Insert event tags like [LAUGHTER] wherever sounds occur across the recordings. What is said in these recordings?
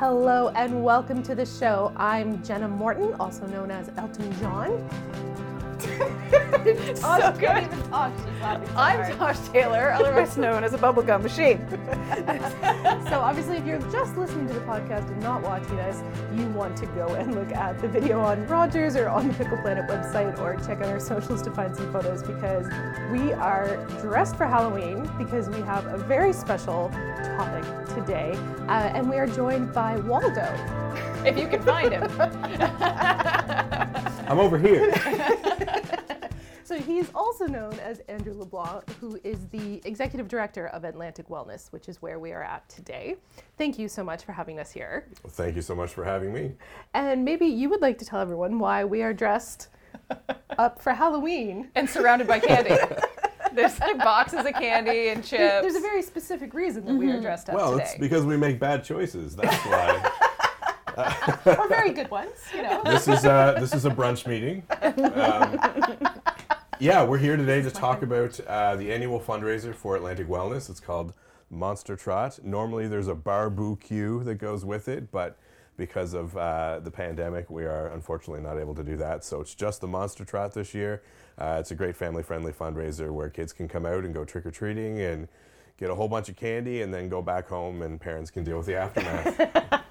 Hello and welcome to the show. I'm Jenna Morton, also known as Elton John. [LAUGHS] Tosh so can't good. even talk. She's laughing so I'm hard. Tosh Taylor, otherwise known as a bubblegum machine. [LAUGHS] so obviously, if you're just listening to the podcast and not watching us, you want to go and look at the video on Rogers or on the Pickle Planet website or check out our socials to find some photos because we are dressed for Halloween because we have a very special topic today, uh, and we are joined by Waldo. If you can find him. [LAUGHS] I'm over here. So he's also known as Andrew LeBlanc, who is the executive director of Atlantic Wellness, which is where we are at today. Thank you so much for having us here. Well, thank you so much for having me. And maybe you would like to tell everyone why we are dressed [LAUGHS] up for Halloween. and surrounded by candy. [LAUGHS] There's like boxes of candy and chips. There- There's a very specific reason that we are dressed up Well, today. it's because we make bad choices. That's [LAUGHS] why. or very good ones, you know. this is uh, this is a brunch meeting. Um, yeah, we're here today to talk about uh, the annual fundraiser for Atlantic Wellness. It's called Monster Trot. Normally, there's a barbecue that goes with it, but because of uh, the pandemic, we are unfortunately not able to do that. So it's just the Monster Trot this year. Uh, it's a great family-friendly fundraiser where kids can come out and go trick or treating and get a whole bunch of candy, and then go back home, and parents can deal with the aftermath. [LAUGHS]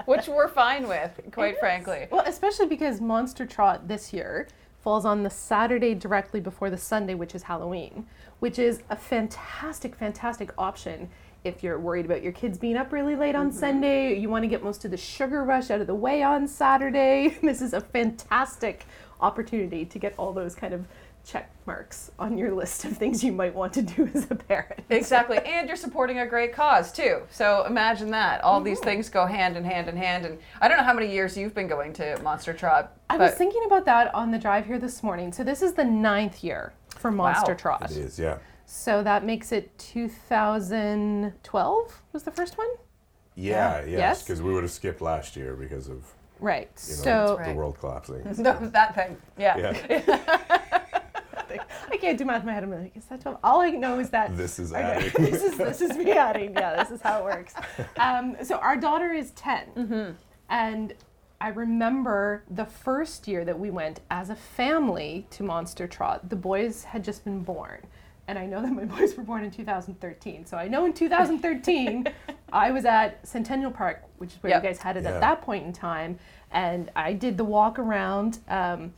[LAUGHS] which we're fine with, quite frankly. Well, especially because Monster Trot this year falls on the Saturday directly before the Sunday, which is Halloween, which is a fantastic, fantastic option if you're worried about your kids being up really late on mm-hmm. Sunday, you want to get most of the sugar rush out of the way on Saturday. [LAUGHS] This is a fantastic opportunity to get all those kind of check marks on your list of things you might want to do as a parent. Exactly. [LAUGHS] And you're supporting a great cause too. So imagine that. All these things go hand in hand in hand. And I don't know how many years you've been going to Monster Trot. I was thinking about that on the drive here this morning. So this is the ninth year for Monster Wow. Trot. it is, yeah. So that makes it 2012 was the first one? Yeah, Yeah. yes, Yes? because we would have skipped last year because of Right. you know so the Right. world collapsing. No, that thing. Yeah. Yeah, [LAUGHS] [LAUGHS] I can't do math in my head. I'm like, is that 12? All I know is that this is I know. adding. [LAUGHS] this is this is me adding. Yeah, this is how it works. [LAUGHS] Um, so our daughter is 10, Mm-hmm. and I remember the first year that we went as a family to Monster Trot. The boys had just been born, and I know that my [LAUGHS] boys were born in 2013. So I know in 2013 I was at Centennial Park, which is where Yep. you guys had it Yeah. at that point in time, and I did the walk around um,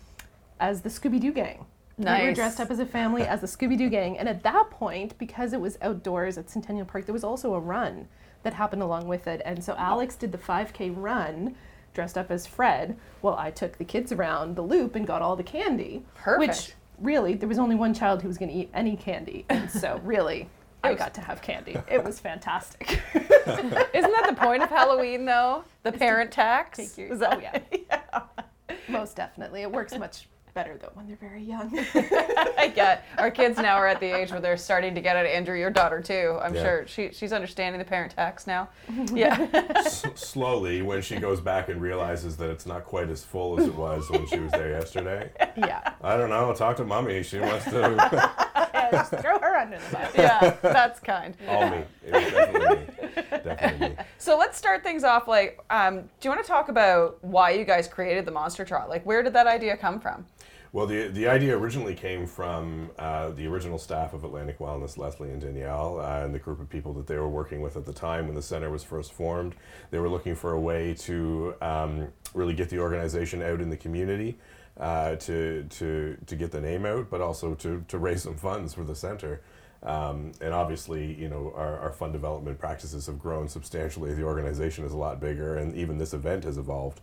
as the Scooby Doo gang. We were dressed up as a family as the Scooby Doo gang. And at that point, because it was outdoors at Centennial Park, there was also a run that happened along with it. And so Alex did the 5K run dressed up as Fred. Well, I took the kids around the loop and got all the candy. Perfect. Which really, there was only one child who was going to eat any candy. And so really, I got to have candy. It was fantastic. [LAUGHS] Isn't that the point of Halloween though? The parent tax? Take your, Is that- oh, yeah. [LAUGHS] Most definitely. It works much better though when they're very young. [LAUGHS] I get. Our kids now are at the age where they're starting to get it. Andrew, your daughter too. I'm Yeah. sure she she's understanding the parent tax now. [LAUGHS] Yeah. S- slowly, when she goes back and realizes that it's not quite as full as it was when she was there yesterday. [LAUGHS] yeah. I don't know. Talk to mommy. She wants to. Yeah, just throw her under the bus. yeah, that's kind. All me. Definitely me. Definitely me. So let's start things off. Like, um, do you want to talk about why you guys created the Monster Trot? Like, where did that idea come from? Well, the the idea originally came from uh, the original staff of Atlantic Wellness, Leslie and Danielle, uh, and the group of people that they were working with at the time when the center was first formed. They were looking for a way to um, really get the organization out in the community, uh, to to to get the name out, but also to to raise some funds for the center. Um, and obviously, you know, our, our fund development practices have grown substantially. The organization is a lot bigger, and even this event has evolved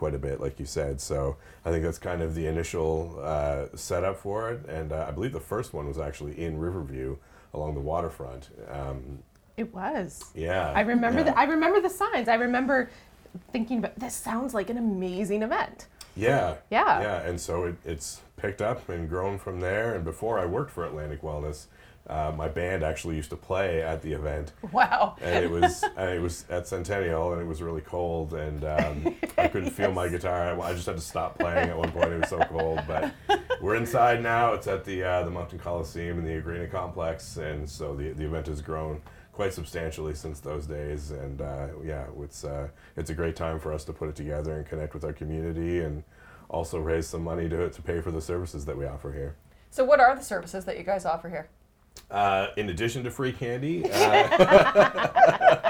quite a bit, like you said. So I think that's kind of the initial uh, setup for it. And uh, I believe the first one was actually in Riverview along the waterfront. Um, It was. yeah. I remember yeah. the I remember the signs. I remember thinking about this sounds like an amazing event. Yeah. Yeah. Yeah. And so it, it's picked up and grown from there. And before I worked for Atlantic Wellness, uh, my band actually used to play at the event. Wow. and it was and it was at Centennial, and it was really cold, and um, I couldn't feel my [LAUGHS] guitar. I, I just had to stop playing at one point. It was so cold, but we're inside now. It's at the uh, the Moncton Coliseum in the Arena Complex, and so the the event has grown quite substantially since those days. And uh, yeah, it's uh, it's a great time for us to put it together and connect with our community, and also raise some money to to pay for the services that we offer here. So, what are the services that you guys offer here? Uh, in addition to free candy, uh, [LAUGHS]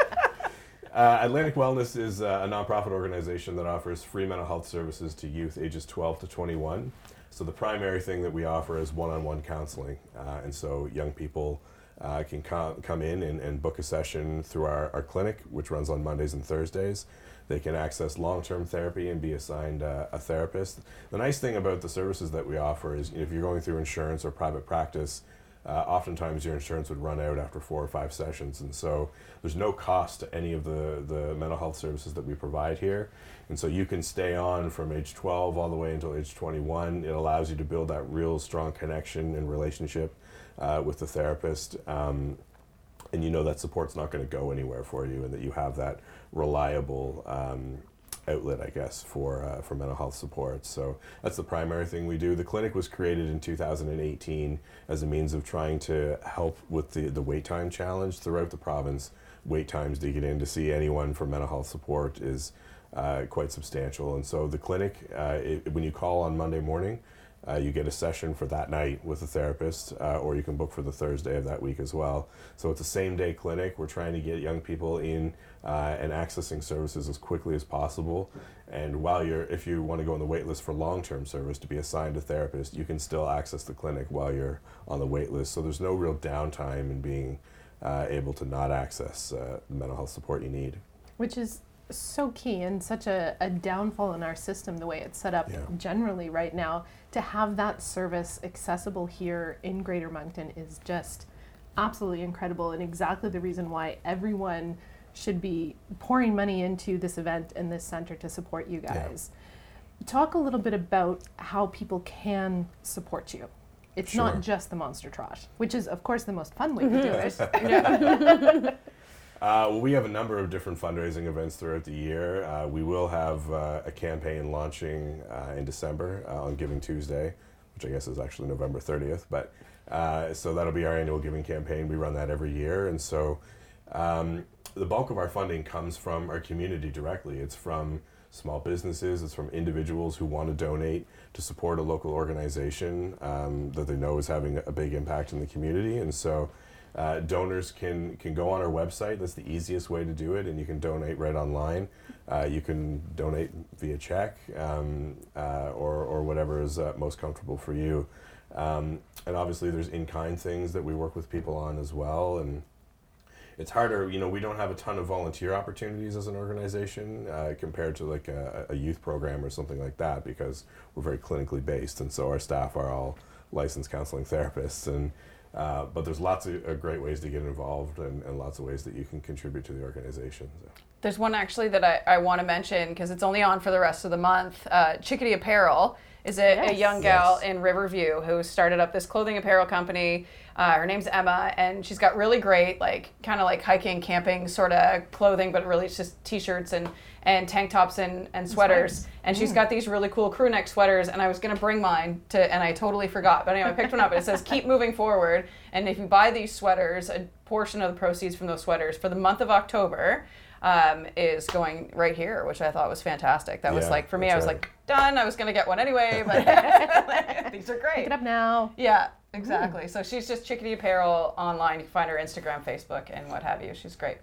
uh, Atlantic Wellness is uh, a nonprofit organization that offers free mental health services to youth ages 12 to 21. So the primary thing that we offer is one-on-one counseling, uh, and so young people uh, can com- come in and, and book a session through our, our clinic, which runs on Mondays and Thursdays. They can access long-term therapy and be assigned uh, a therapist. The nice thing about the services that we offer is, if you're going through insurance or private practice, uh, oftentimes your insurance would run out after four or five sessions, and so there's no cost to any of the, the mental health services that we provide here. And so you can stay on from age 12 all the way until age 21. It allows you to build that real strong connection and relationship uh, with the therapist. Um, and you know that support's not going to go anywhere for you, and that you have that reliable um, outlet, I guess, for uh, for mental health support. So that's the primary thing we do. The clinic was created in 2018 as a means of trying to help with the the wait time challenge throughout the province. Wait times to get in to see anyone for mental health support is uh, quite substantial, and so the clinic, uh, it, when you call on Monday morning. Uh, you get a session for that night with a therapist, uh, or you can book for the Thursday of that week as well. So it's a same day clinic. We're trying to get young people in uh, and accessing services as quickly as possible. And while you're, if you want to go on the wait list for long term service to be assigned a therapist, you can still access the clinic while you're on the wait list. So there's no real downtime in being uh, able to not access uh, the mental health support you need. Which is so key and such a, a downfall in our system the way it's set up Yeah. generally right now to have that service accessible here in greater moncton is just absolutely incredible and exactly the reason why everyone should be pouring money into this event and this center to support you guys. Talk a little bit about how people can support you. It's Sure. not just the monster trot which is of course the most fun way to do [LAUGHS] it [LAUGHS] Uh, well, we have a number of different fundraising events throughout the year. Uh, we will have uh, a campaign launching uh, in December uh, on Giving Tuesday, which I guess is actually November 30th. But uh, so that'll be our annual giving campaign. We run that every year, and so um, the bulk of our funding comes from our community directly. It's from small businesses. It's from individuals who want to donate to support a local organization um, that they know is having a big impact in the community, and so. Uh, donors can can go on our website. That's the easiest way to do it, and you can donate right online. Uh, you can donate via check um, uh, or or whatever is uh, most comfortable for you. Um, and obviously, there's in kind things that we work with people on as well. And it's harder. You know, we don't have a ton of volunteer opportunities as an organization uh, compared to like a, a youth program or something like that because we're very clinically based, and so our staff are all licensed counseling therapists and. Uh, but there's lots of uh, great ways to get involved and, and lots of ways that you can contribute to the organization. So. There's one actually that I, I want to mention because it's only on for the rest of the month. Uh, Chickadee Apparel is a, a young gal Yes. in Riverview who started up this clothing apparel company. Uh, her name's Emma, and she's got really great, like kind of like hiking, camping sort of clothing, but really it's just t-shirts and and tank tops and, and sweaters. And she's got these really cool crew neck sweaters, and I was gonna bring mine to, and I totally forgot. But anyway, I picked one up. and It says "Keep moving forward," and if you buy these sweaters, a portion of the proceeds from those sweaters for the month of October um, is going right here, which I thought was fantastic. That was like for me, I was right. like done. I was gonna get one anyway, but [LAUGHS] [LAUGHS] these are great. pick it up now Yeah, exactly. So she's just Chickadee Apparel online. You can find her Instagram, Facebook, and what have you. She's great.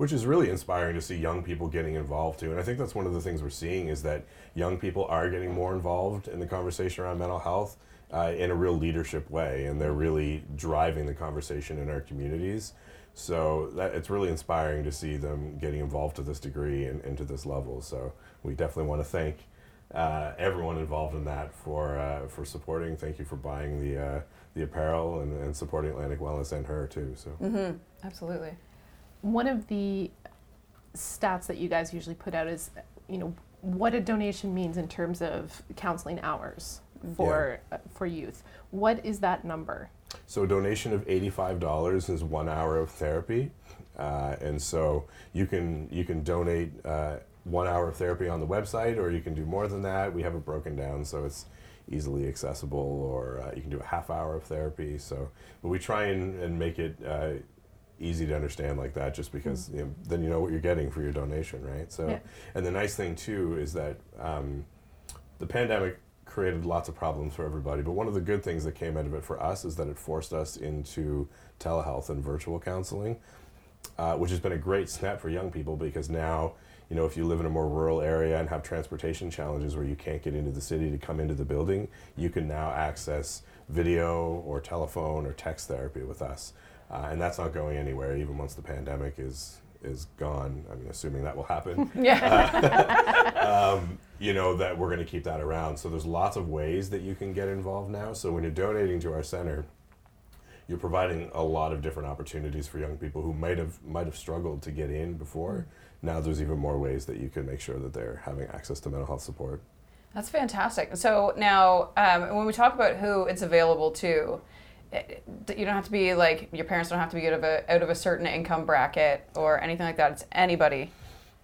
Which is really inspiring to see young people getting involved too. And I think that's one of the things we're seeing is that young people are getting more involved in the conversation around mental health uh, in a real leadership way, and they're really driving the conversation in our communities. So that it's really inspiring to see them getting involved to this degree and, and to this level. So we definitely want to thank uh, everyone involved in that for uh, for supporting. Thank you for buying the uh, the apparel and, and supporting Atlantic Wellness and her too. So. Absolutely. One of the stats that you guys usually put out is you know what a donation means in terms of counseling hours for uh, for youth what is that number So a donation of eighty-five dollars is one hour of therapy, uh, and so you can you can donate uh, one hour of therapy on the website, or you can do more than that. We have it broken down, so it's easily accessible, or uh, you can do a half hour of therapy. So, but we try and, and make it uh, easy to understand like that, just because you know, then you know what you're getting for your donation, right? So, Yeah. and the nice thing too is that um, the pandemic created lots of problems for everybody, but one of the good things that came out of it for us is that it forced us into telehealth and virtual counseling, uh, which has been a great step for young people because now, you know, if you live in a more rural area and have transportation challenges where you can't get into the city to come into the building, you can now access video or telephone or text therapy with us. Uh, and that's not going anywhere even once the pandemic is is gone. I mean, assuming that will happen [LAUGHS] Yeah. um, you know that we're going to keep that around. So there's lots of ways that you can get involved now. So when you're donating to our center, you're providing a lot of different opportunities for young people who might have might have struggled to get in before. Now there's even more ways that you can make sure that they're having access to mental health support. That's fantastic. So now, um, when we talk about who it's available to, you don't have to be like your parents don't have to be out of a out of a certain income bracket or anything like that. It's anybody.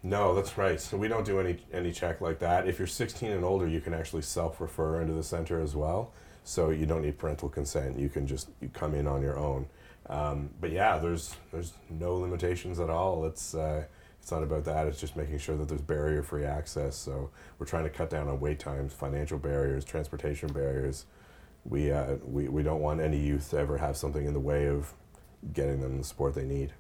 No, that's right. So we don't do any any check like that. If you're 16 and older, you can actually self-refer into the center as well. So you don't need parental consent. You can just you come in on your own. Um, but yeah, there's there's no limitations at all. It's uh, it's not about that. It's just making sure that there's barrier-free access. So we're trying to cut down on wait times, financial barriers, transportation barriers. We uh, we we don't want any youth to ever have something in the way of getting them the support they need.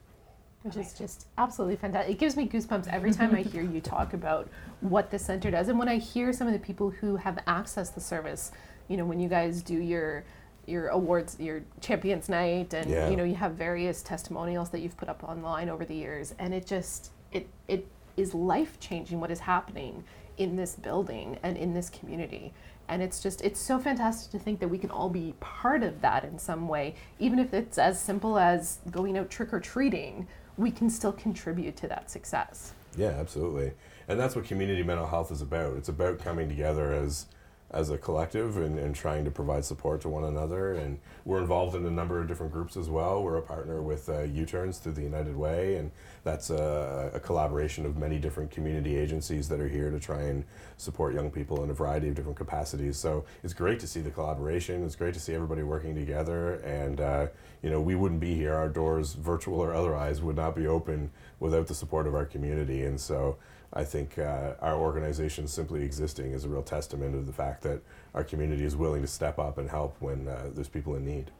which is just absolutely fantastic. It gives me goosebumps every time I hear you talk about what the center does, and when I hear some of the people who have accessed the service. You know, when you guys do your your awards, your champions night, and Yeah. you know you have various testimonials that you've put up online over the years, and it just it it is life changing what is happening in this building and in this community. And it's just, it's so fantastic to think that we can all be part of that in some way. Even if it's as simple as going out trick or treating, we can still contribute to that success. Yeah, absolutely. And that's what community mental health is about. It's about coming together as as a collective and, and trying to provide support to one another. And we're involved in a number of different groups as well. We're a partner with uh, U-Turns through the United Way, and that's a, a collaboration of many different community agencies that are here to try and support young people in a variety of different capacities. So it's great to see the collaboration. It's great to see everybody working together. And uh, you know, we wouldn't be here. Our doors, virtual or otherwise, would not be open without the support of our community. And so I think uh, our organization simply existing is a real testament of the fact that our community is willing to step up and help when uh, there's people in need.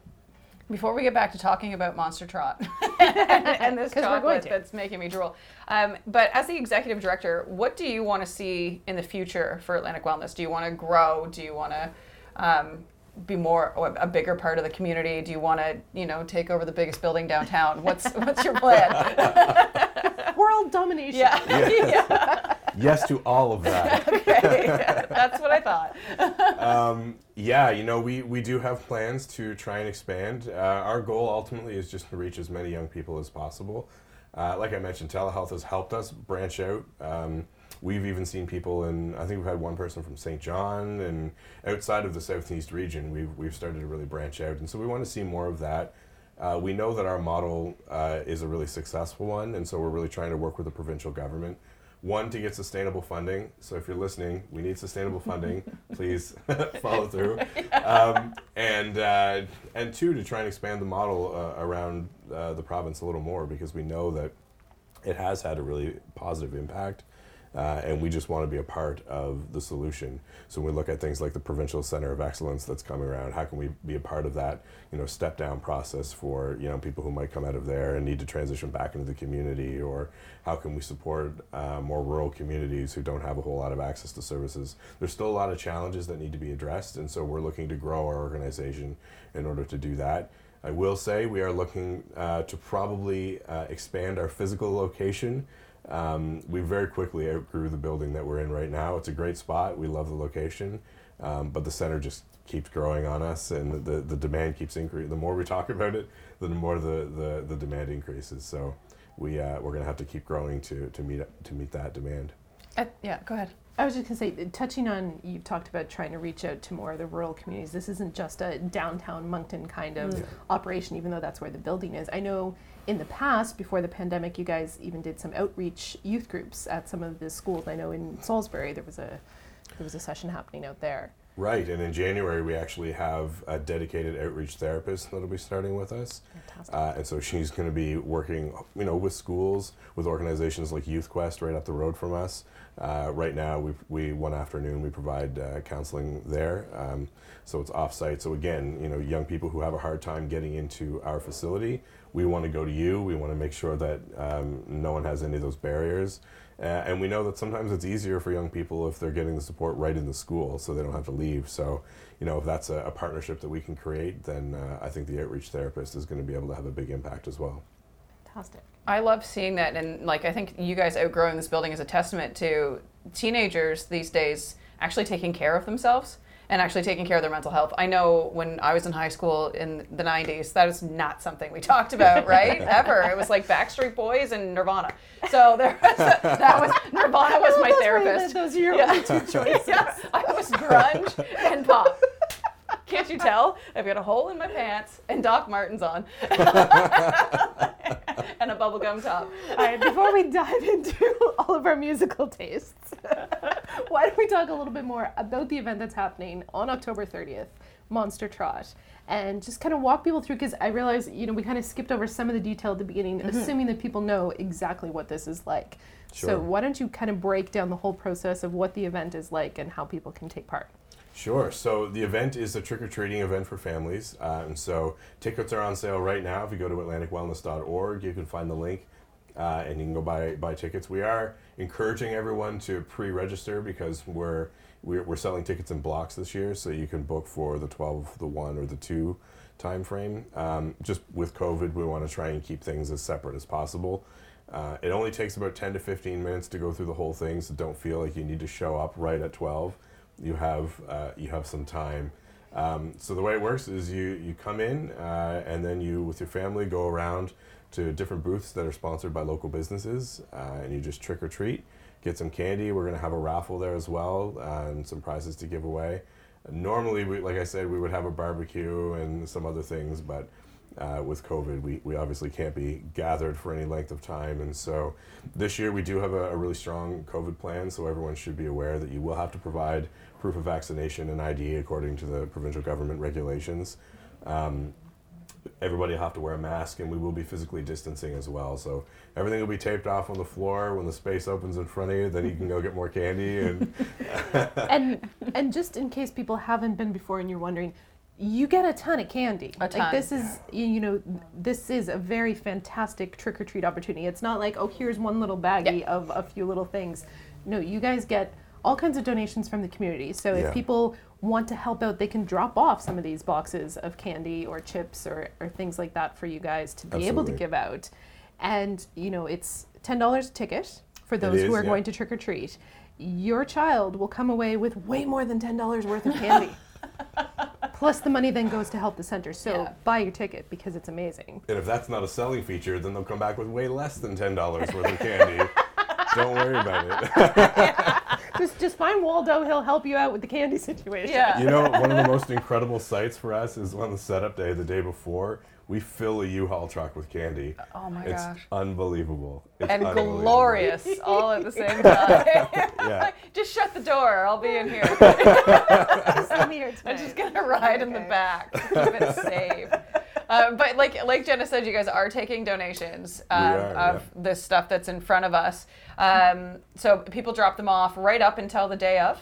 Before we get back to talking about Monster Trot and, [LAUGHS] and this [LAUGHS] 'Cause chocolate that's making me drool, um, but as the executive director, what do you want to see in the future for Atlantic Wellness? Do you want to grow? Do you want to um, be more a bigger part of the community? Do you want to, you know, take over the biggest building downtown? What's what's your plan? [LAUGHS] World domination. yeah, [LAUGHS] [LAUGHS] Yeah. yes to all of that. [LAUGHS] okay, that's what I thought. um, yeah, you know, we, we do have plans to try and expand. Uh, our goal ultimately is just to reach as many young people as possible. Uh, like I mentioned, telehealth has helped us branch out. Um, we've even seen people in, I think we've had one person from St. John, and outside of the Southeast region, we've, we've started to really branch out. And so we want to see more of that. Uh, we know that our model uh, is a really successful one, and so we're really trying to work with the provincial government. One, to get sustainable funding. So if you're listening, we need sustainable funding. [LAUGHS] Please [LAUGHS] follow through. [LAUGHS] Um, and, uh, and two, to try and expand the model uh, around uh, the province a little more because we know that it has had a really positive impact. Uh, and we just want to be a part of the solution. So when we look at things like the provincial center of excellence that's coming around, how can we be a part of that, you know, step down process for you know people who might come out of there and need to transition back into the community, or how can we support uh, more rural communities who don't have a whole lot of access to services? There's still a lot of challenges that need to be addressed, and so we're looking to grow our organization in order to do that. I will say we are looking uh, to probably uh, expand our physical location. Um, we very quickly outgrew the building that we're in right now. It's a great spot. We love the location, um, but the center just keeps growing on us, and the, the demand keeps increasing. The more we talk about it, the more the, the, the demand increases. So we uh, we're gonna have to keep growing to, to meet to meet that demand. Uh, yeah, go ahead. I was just going to say, touching on, you've talked about trying to reach out to more of the rural communities. This isn't just a downtown Moncton kind of Mm. operation, even though that's where the building is. I know in the past, before the pandemic, you guys even did some outreach youth groups at some of the schools. I know in Salisbury there was a there was a session happening out there. Right, and in January we actually have a dedicated outreach therapist that'll be starting with us, Fantastic. uh, and so she's going to be working, you know, with schools, with organizations like Youth Quest right up the road from us. Uh, right now, we, we one afternoon we provide uh, counseling there, um, so it's off-site. So again, you know, young people who have a hard time getting into our facility, we want to go to you. We want to make sure that um, no one has any of those barriers. Uh, and we know that sometimes it's easier for young people if they're getting the support right in the school, so they don't have to leave. So, you know, if that's a, a partnership that we can create, then uh, I think the outreach therapist is going to be able to have a big impact as well. Fantastic. I love seeing that, and like I think you guys outgrowing this building is a testament to teenagers these days actually taking care of themselves and actually taking care of their mental health. I know when I was in high school in the 90s, that is not something we [LAUGHS] talked about, right? [LAUGHS] Ever. It was like Backstreet Boys and Nirvana. So there [LAUGHS] was that was Nirvana was oh, my That's therapist. Those are your Yeah. two choices. yeah, I was grunge and pop. Can't you tell? I've got a hole in my pants and Doc Martens on. [LAUGHS] and a bubblegum top. All right, before we dive into [LAUGHS] all of our musical tastes, [LAUGHS] why don't we talk a little bit more about the event that's happening on October 30th, Monster Trot, and just kind of walk people through because I realize, you know, we kind of skipped over some of the detail at the beginning, mm-hmm. assuming that people know exactly what this is like. Sure. So why don't you kind of break down the whole process of what the event is like and how people can take part? Sure. So the event is a trick or treating event for families, uh, and so tickets are on sale right now. If you go to AtlanticWellness.org, you can find the link, uh, and you can go buy buy tickets. We are encouraging everyone to pre-register because we're we're, we're selling tickets in blocks this year, so you can book for the 12, the one, or the two time frame. Um, just with COVID, we want to try and keep things as separate as possible. Uh, it only takes about 10 to 15 minutes to go through the whole thing, so don't feel like you need to show up right at 12. You have uh, you have some time. Um, so the way it works is you you come in uh, and then you with your family go around to different booths that are sponsored by local businesses, uh, and you just trick or treat, get some candy. We're gonna have a raffle there as well uh, and some prizes to give away. Normally, we, like I said, we would have a barbecue and some other things, but uh, with COVID, we, we obviously can't be gathered for any length of time. And so this year we do have a, a really strong COVID plan, so everyone should be aware that you will have to provide proof of vaccination and ID according to the provincial government regulations. Um, everybody will have to wear a mask, and we will be physically distancing as well. So everything will be taped off on the floor. When the space opens in front of you, then you can go get more candy. And [LAUGHS] and and just in case people haven't been before and you're wondering you get a ton of candy A ton. like this is you you know this is a very fantastic trick or treat opportunity it's not like oh here's one little baggie of a few little things no you guys get all kinds of donations from the community so Yeah. if people want to help out they can drop off some of these boxes of candy or chips or, or things like that for you guys to be able to give out and you know it's $10 a ticket for those who are yeah. going to trick or treat your child will come away with way more than $10 worth of candy. [LAUGHS] Plus, the money then goes to help the center. So Yeah. buy your ticket because it's amazing. And if that's not a selling feature, then they'll come back with way less than ten dollars worth of candy. [LAUGHS] Don't worry about it. [LAUGHS] just, just find Waldo. He'll help you out with the candy [LAUGHS] situation. Yeah. you know, one of the most incredible sights for us is on the setup day, the day before, we fill a U-Haul truck with candy. Oh my it's gosh. unbelievable. It's And unbelievable. glorious [LAUGHS] all at the same time. Yeah. [LAUGHS] Just shut the door. I'll be in here. Just let me hear it I'm just gonna ride in the Okay. back, keep it safe. Uh, but like like Jenna said, you guys are taking donations um, are, of this stuff that's in front of us. Um, so people drop them off right up until the day of.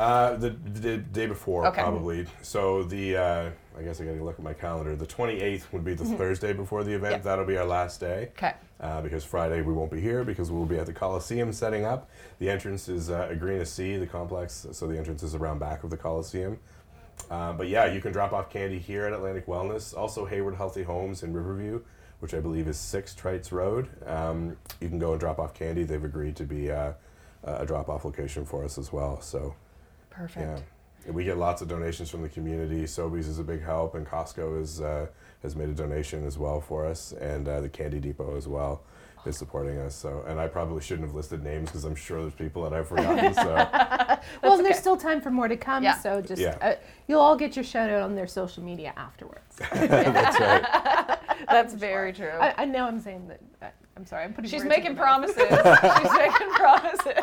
Uh, the, the day before, Okay. probably. So the, uh, I guess I got to look at my calendar. The 28th would be the Thursday before the event. Yep. That'll be our last day. Okay. Uh, because Friday we won't be here because we'll be at the Coliseum setting up. The entrance is uh, Agrena C, the complex, so the entrance is around back of the Coliseum. Uh, but yeah, you can drop off candy here at Atlantic Wellness, also Hayward Healthy Homes in Riverview, which I believe is 6 Trites Road. Um, you can go and drop off candy. They've agreed to be uh, a drop off location for us as well. So Perfect. yeah. We get lots of donations from the community. Sobeys is a big help, and Costco is, uh, has made a donation as well for us, and uh, the Candy Depot as well is supporting us. So, and I probably shouldn't have listed names because I'm sure there's people that I've forgotten. so, [LAUGHS] well, and there's still time for more to come. Yeah. So just Yeah. uh, you'll all get your shout out on their social media afterwards. [LAUGHS] that's right. That's very true. I, I know I'm saying that. Uh, I'm sorry. I'm putting. She's words in making promises. [LAUGHS] She's making promises.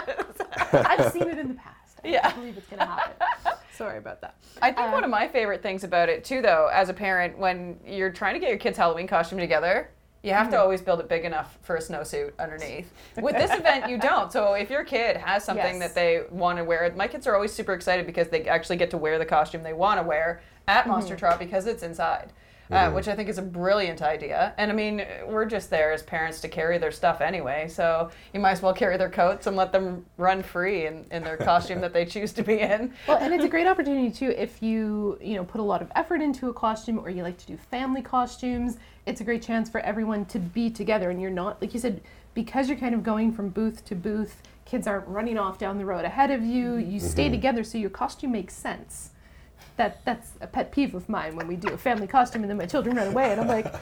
I've seen it in the past. I Yeah. believe it's going to happen. Sorry about that. I think one of my favorite things about it too, though, as a parent, when you're trying to get your kid's Halloween costume together, you have to hmm. always build it big enough for a snowsuit underneath. With this [LAUGHS] event, you don't. So if your kid has something Yes. that they want to wear, my kids are always super excited because they actually get to wear the costume they want to wear at mm-hmm. Monster Trot because it's inside. Uh, which I think is a brilliant idea. And I mean, we're just there as parents to carry their stuff anyway. So you might as well carry their coats and let them run free in, in their costume that they [LAUGHS] choose to be in. Well, and it's a great opportunity too if you you know put a lot of effort into a costume or you like to do family costumes. It's a great chance for everyone to be together, and you're not like you said because you're kind of going from booth to booth. Kids aren't running off down the road ahead of you. You stay together, so your costume makes sense. That that's a pet peeve of mine when we do a family costume and then my children run away, and I'm like,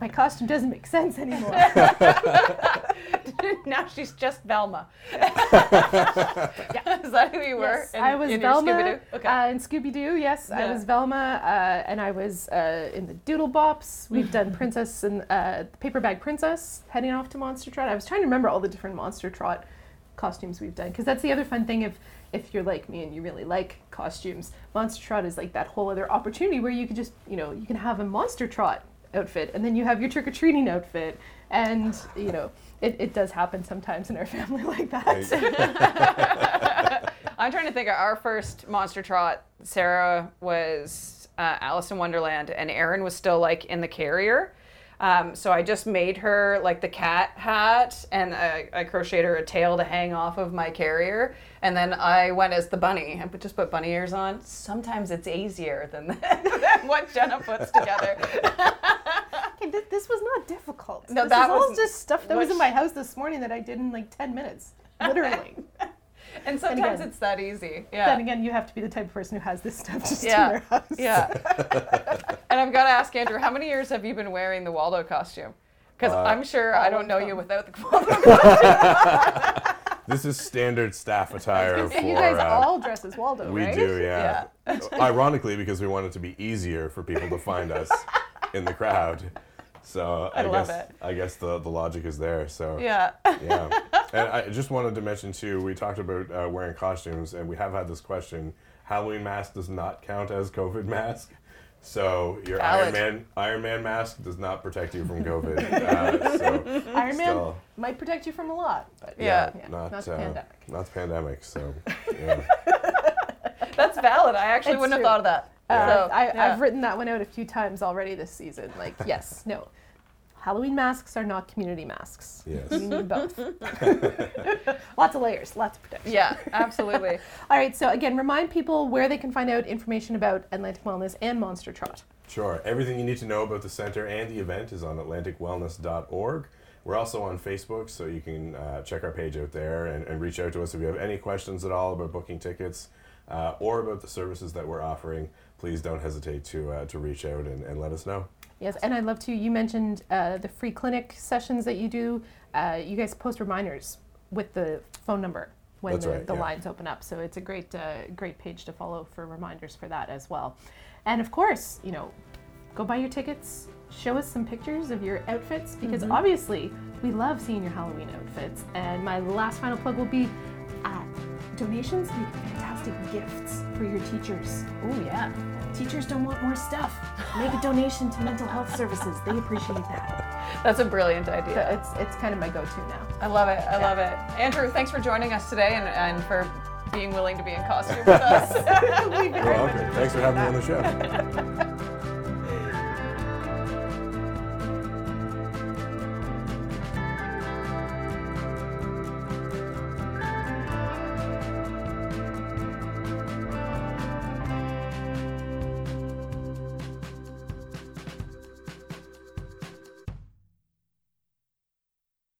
my costume doesn't make sense anymore. [LAUGHS] now she's just Velma. [LAUGHS] yeah. Is that who you were? Yes, in- I was in Velma? Okay. uh, in Scooby Doo. Yes, I was Velma, uh, and I was uh, in the Doodlebops. We've done [LAUGHS] Princess and uh, Paper Bag Princess, heading off to Monster Trot. I was trying to remember all the different Monster Trot costumes we've done because that's the other fun thing if if you're like me and you really like costumes. Monster Trot is like that whole other opportunity where you could just you know you can have a Monster Trot outfit and then you have your trick or treating outfit and you know. It, it does happen sometimes in our [LAUGHS] family like that. [LAUGHS] I'm trying to think of our first Monster Trot. Sarah was uh, Alice in Wonderland, and Aaron was still like in the carrier. Um, so I just made her like the cat hat, and I, I crocheted her a tail to hang off of my carrier. And then I went as the bunny and just put bunny ears on. Sometimes it's easier than, [LAUGHS] than what Jenna puts together. [LAUGHS] Okay, this, this was not difficult. No, this that is all was- just stuff that was in my house this morning that I did in like 10 minutes. Literally. [LAUGHS] and sometimes again- it's that easy. Then again, you have to be the type of person who has this stuff just Yeah. in their house. Yeah. [LAUGHS] and I've got to ask Andrew, how many years have you been wearing the Waldo costume? Because Uh, I'm sure I don't know you without the [LAUGHS] Waldo. This is standard staff [LAUGHS] attire for. You guys uh, all dress as Waldo, we right? do, yeah. Ironically, because we want it to be easier for people to find us in the crowd. So I, I love guess it. I guess the, the logic is there. So yeah. yeah. And I just wanted to mention too, we talked about uh, wearing costumes, and we have had this question. Halloween mask does not count as COVID mask. So your Iron Man Iron Man mask does not protect you from COVID. Uh, so [LAUGHS] Iron Man still, might protect you from a lot, but Yeah. Yeah, not not the uh, pandemic. Not the pandemic. So yeah. [LAUGHS] That's valid. I actually It's wouldn't true. have thought of that. Uh, So, I, yeah. I've written that one out a few times already this season. Like, yes, no. Halloween masks are not community masks. Yes. We need both. [LAUGHS] [LAUGHS] lots of layers, lots of protection. Yeah, absolutely. [LAUGHS] All right, so again, remind people where they can find out information about Atlantic Wellness and Monster Trot. Sure. Everything you need to know about the center and the event is on atlanticwellness.org. We're also on Facebook, so you can uh, check our page out there and, and reach out to us if you have any questions at all about booking tickets uh, or about the services that we're offering. Please don't hesitate to, uh, to reach out and, and let us know. Yes, and I'd love to. You mentioned uh, the free clinic sessions that you do. Uh, you guys post reminders with the phone number when That's the, right, the yeah. lines open up. So it's a great, uh, great page to follow for reminders for that as well. And of course, you know, go buy your tickets. Show us some pictures of your outfits because Mm-hmm. obviously we love seeing your Halloween outfits. And my last final plug will be uh, donations make fantastic gifts for your teachers. Oh, yeah. Teachers don't want more stuff. Make a donation to mental health services. They appreciate that. That's a brilliant So idea. it's it's kind of my go-to now. I love it. I love it. Andrew, thanks for joining us today and, and for being willing to be in costume with us. We've [LAUGHS] been You're welcome. Thanks for having me on the show. [LAUGHS]